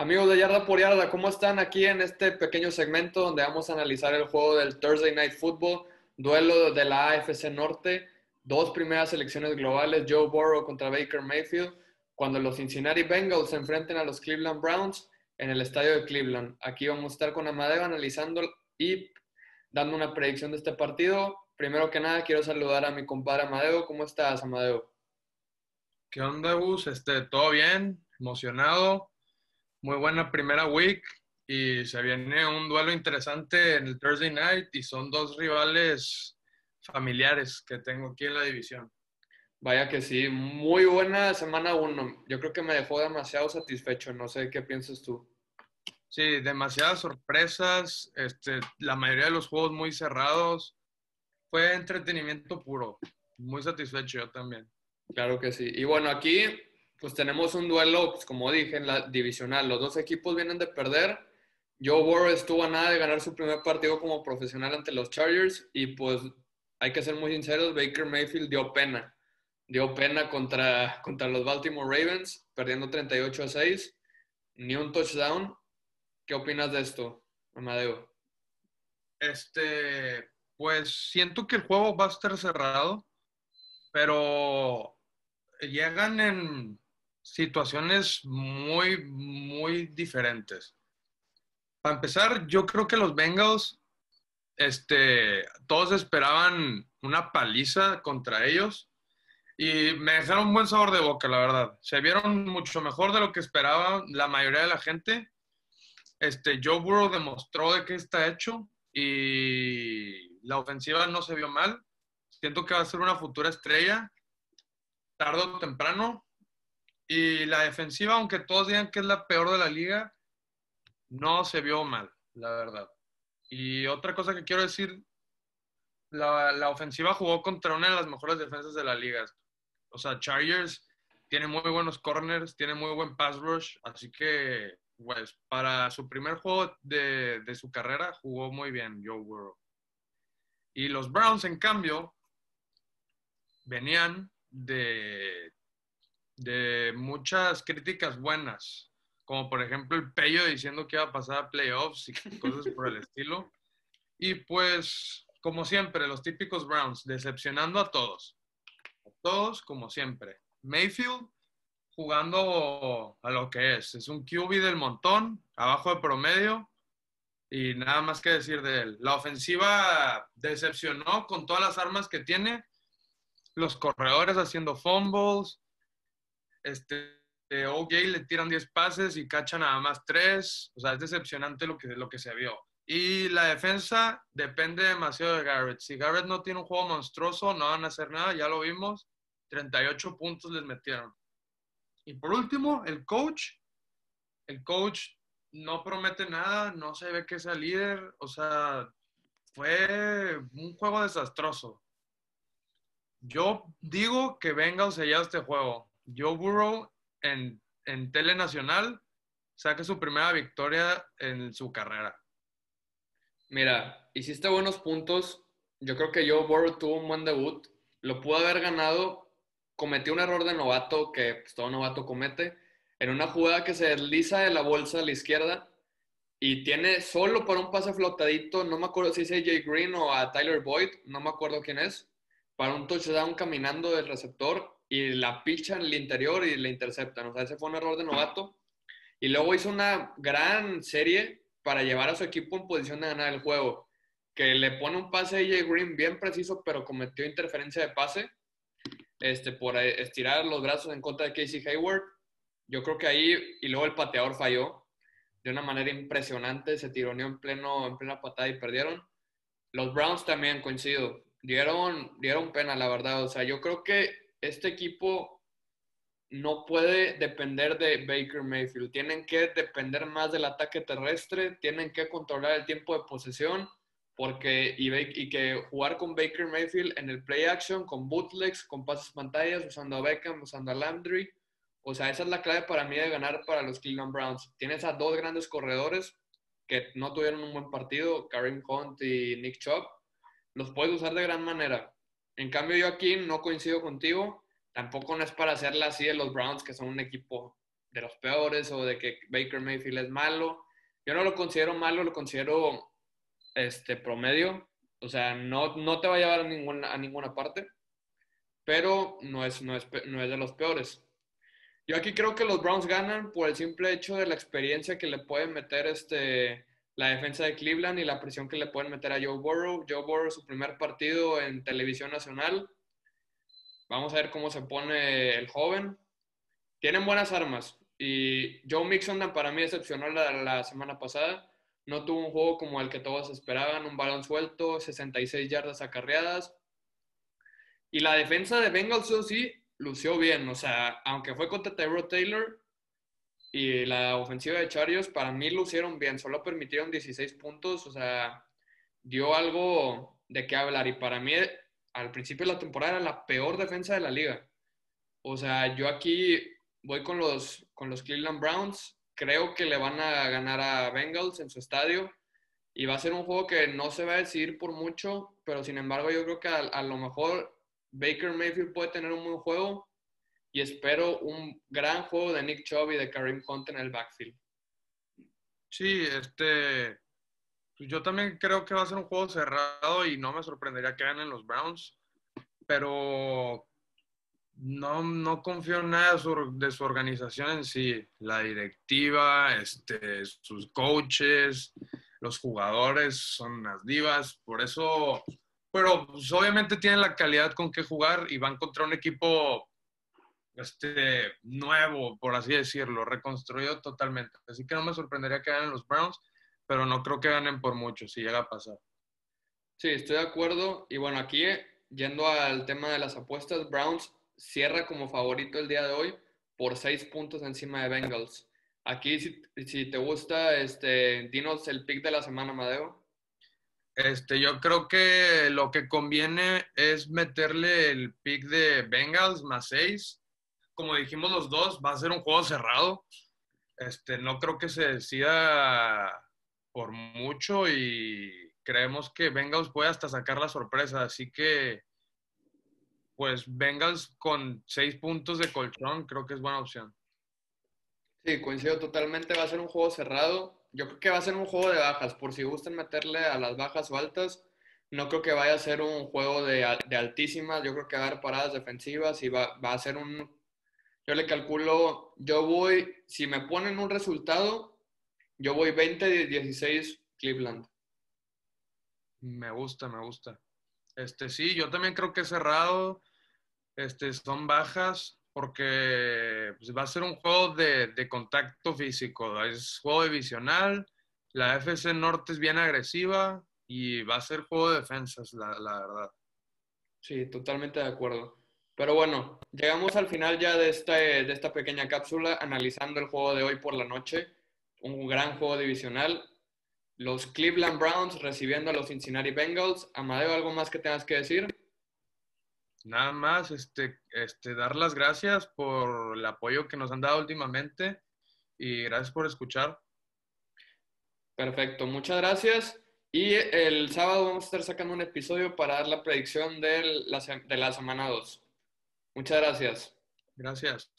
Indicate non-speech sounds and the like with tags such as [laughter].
Amigos de Yarda por Yarda, ¿cómo están aquí en este pequeño segmento donde vamos a analizar el juego del Thursday Night Football, duelo de la AFC Norte, dos primeras selecciones globales, Joe Burrow contra Baker Mayfield, cuando los Cincinnati Bengals se enfrenten a los Cleveland Browns en el estadio de Cleveland. Aquí vamos a estar con Amadeo analizando y dando una predicción de este partido. Primero que nada, quiero saludar a mi compadre Amadeo. ¿Cómo estás, Amadeo? ¿Qué onda, Gus? Este, ¿Todo bien? ¿Emocionado? Muy buena primera week y se viene un duelo interesante en el Thursday Night y son dos rivales familiares que tengo aquí en la división. Vaya que sí, muy buena semana uno. Yo creo que me dejó demasiado satisfecho. No sé qué piensas tú. Sí, demasiadas sorpresas. Este, la mayoría de los juegos muy cerrados. Fue entretenimiento puro. Muy satisfecho yo también. Claro que sí. Y bueno, aquí pues tenemos un duelo, pues como dije, en la divisional. Los dos equipos vienen de perder. Joe Burrow estuvo a nada de ganar su primer partido como profesional ante los Chargers y pues hay que ser muy sinceros, Baker Mayfield dio pena. Dio pena contra, contra los Baltimore Ravens, perdiendo 38 a 6. Ni un touchdown. ¿Qué opinas de esto, Amadeo? Este, pues siento que el juego va a estar cerrado, pero llegan en situaciones muy, muy diferentes. Para empezar, yo creo que los Bengals, este, todos esperaban una paliza contra ellos y me dejaron un buen sabor de boca, la verdad. Se vieron mucho mejor de lo que esperaba la mayoría de la gente. Este, Joe Burrow demostró de qué está hecho y la ofensiva no se vio mal. Siento que va a ser una futura estrella, tarde o temprano. Y la defensiva, aunque todos digan que es la peor de la liga, no se vio mal, la verdad. Y otra cosa que quiero decir, la, ofensiva jugó contra una de las mejores defensas de la liga. O sea, Chargers tiene muy buenos corners, tiene muy buen pass rush, así que, pues, para su primer juego de, de su carrera jugó muy bien Joe Burrow. Y los Browns, en cambio, venían de de muchas críticas buenas, como por ejemplo el Pello diciendo que iba a pasar a playoffs y [laughs] cosas por el estilo. Y pues, como siempre, los típicos Browns, decepcionando a todos. A todos, como siempre. Mayfield jugando a lo que es. Es un QB del montón, abajo de promedio, y nada más que decir de él. La ofensiva decepcionó con todas las armas que tiene. Los corredores haciendo fumbles, este, OJ le tiran 10 pases y cachan nada más 3. O sea, es decepcionante lo que, lo que se vio. Y la defensa depende demasiado de Garrett. Si Garrett no tiene un juego monstruoso, no van a hacer nada, ya lo vimos. 38 puntos les metieron. Y por último, el coach. El coach no promete nada, no se ve que sea líder. O sea, fue un juego desastroso. Yo digo que venga o se lleva este juego. Joe Burrow en, en Tele Nacional saque su primera victoria en su carrera. Mira, hiciste buenos puntos. Yo creo que Joe Burrow tuvo un buen debut. Lo pudo haber ganado. Cometió un error de novato que pues, todo novato comete. En una jugada que se desliza de la bolsa a la izquierda y tiene solo para un pase flotadito, no me acuerdo si es AJ Green o a Tyler Boyd, no me acuerdo quién es, para un touchdown caminando del receptor y la pichan en el interior y la interceptan. O sea, ese fue un error de novato. Y luego hizo una gran serie para llevar a su equipo en posición de ganar el juego. Que le pone un pase a AJ Green bien preciso, pero cometió interferencia de pase este, por estirar los brazos en contra de Casey Hayward. Yo creo que ahí, y luego el pateador falló de una manera impresionante, se tironeó en, pleno, en plena patada y perdieron. Los Browns también coincido, dieron, dieron pena, la verdad. O sea, yo creo que este equipo no puede depender de Baker Mayfield. Tienen que depender más del ataque terrestre, tienen que controlar el tiempo de posesión porque, y, que jugar con Baker Mayfield en el play action, con bootlegs, con pases pantallas, usando a Beckham, usando a Landry. O sea, esa es la clave para mí de ganar para los Cleveland Browns. Tienes a dos grandes corredores que no tuvieron un buen partido, Karim Hunt y Nick Chubb. Los puedes usar de gran manera. En cambio, yo aquí no coincido contigo. Tampoco no es para hacerla así de los Browns, que son un equipo de los peores o de que Baker Mayfield es malo. Yo no lo considero malo, lo considero este, promedio. O sea, no, no te va a llevar a ninguna, a ninguna parte, pero no es, no, es, no es de los peores. Yo aquí creo que los Browns ganan por el simple hecho de la experiencia que le pueden meter este, la defensa de Cleveland y la presión que le pueden meter a Joe Burrow. Joe Burrow, su primer partido en televisión nacional. Vamos a ver cómo se pone el joven. Tienen buenas armas. Y Joe Mixon para mí decepcionó la, la semana pasada. No tuvo un juego como el que todos esperaban, un balón suelto, 66 yardas acarreadas. Y la defensa de Bengals sí lució bien. O sea, aunque fue contra Tyrod Taylor y la ofensiva de Chargers, para mí lucieron bien. Solo permitieron 16 puntos. O sea, dio algo de qué hablar. Y para mí, al principio de la temporada, era la peor defensa de la liga. O sea, yo aquí voy con los, con los Cleveland Browns. Creo que le van a ganar a Bengals en su estadio. Y va a ser un juego que no se va a decidir por mucho, pero sin embargo yo creo que a, a lo mejor Baker Mayfield puede tener un buen juego y espero un gran juego de Nick Chubb y de Kareem Hunt en el backfield. Sí, este, pues yo también creo que va a ser un juego cerrado y no me sorprendería que ganen los Browns, pero no, no confío en nada de su, de su, organización en sí, la directiva, este, sus coaches, los jugadores son las divas, por eso pero pues, obviamente tienen la calidad con que jugar y van contra un equipo este, nuevo, por así decirlo, reconstruido totalmente. Así que no me sorprendería que ganen los Browns, pero no creo que ganen por mucho si llega a pasar. Sí, estoy de acuerdo. Y bueno, aquí yendo al tema de las apuestas, Browns cierra como favorito el día de hoy por seis puntos encima de Bengals. Aquí, si, si te gusta, este, dinos el pick de la semana, Madeo. Este, yo creo que lo que conviene es meterle el pick de Bengals más 6. Como dijimos los dos, va a ser un juego cerrado. Este, no creo que se decida por mucho y creemos que Bengals puede hasta sacar la sorpresa. Así que, pues Bengals con 6 puntos de colchón creo que es buena opción. Sí, coincido totalmente. Va a ser un juego cerrado yo creo que va a ser un juego de bajas, por si gustan meterle a las bajas o altas. No creo que vaya a ser un juego de, de altísimas, yo creo que va a haber paradas defensivas y va, va, a ser un... Yo le calculo, yo voy, si me ponen un resultado, yo voy 20-16 Cleveland. Me gusta, me gusta. Este sí, yo también creo que es cerrado. Este, son bajas porque pues, va a ser un juego de, contacto físico, es juego divisional, la FC Norte es bien agresiva y va a ser juego de defensas, la, verdad. Sí, totalmente de acuerdo. Pero bueno, llegamos al final ya de, de esta pequeña cápsula analizando el juego de hoy por la noche, un gran juego divisional. Los Cleveland Browns recibiendo a los Cincinnati Bengals. Amadeo, ¿algo más que tengas que decir? Nada más, este, este, dar las gracias por el apoyo que nos han dado últimamente y gracias por escuchar. Perfecto, muchas gracias. Y el sábado vamos a estar sacando un episodio para dar la predicción de la, de la semana 2. Muchas gracias. Gracias.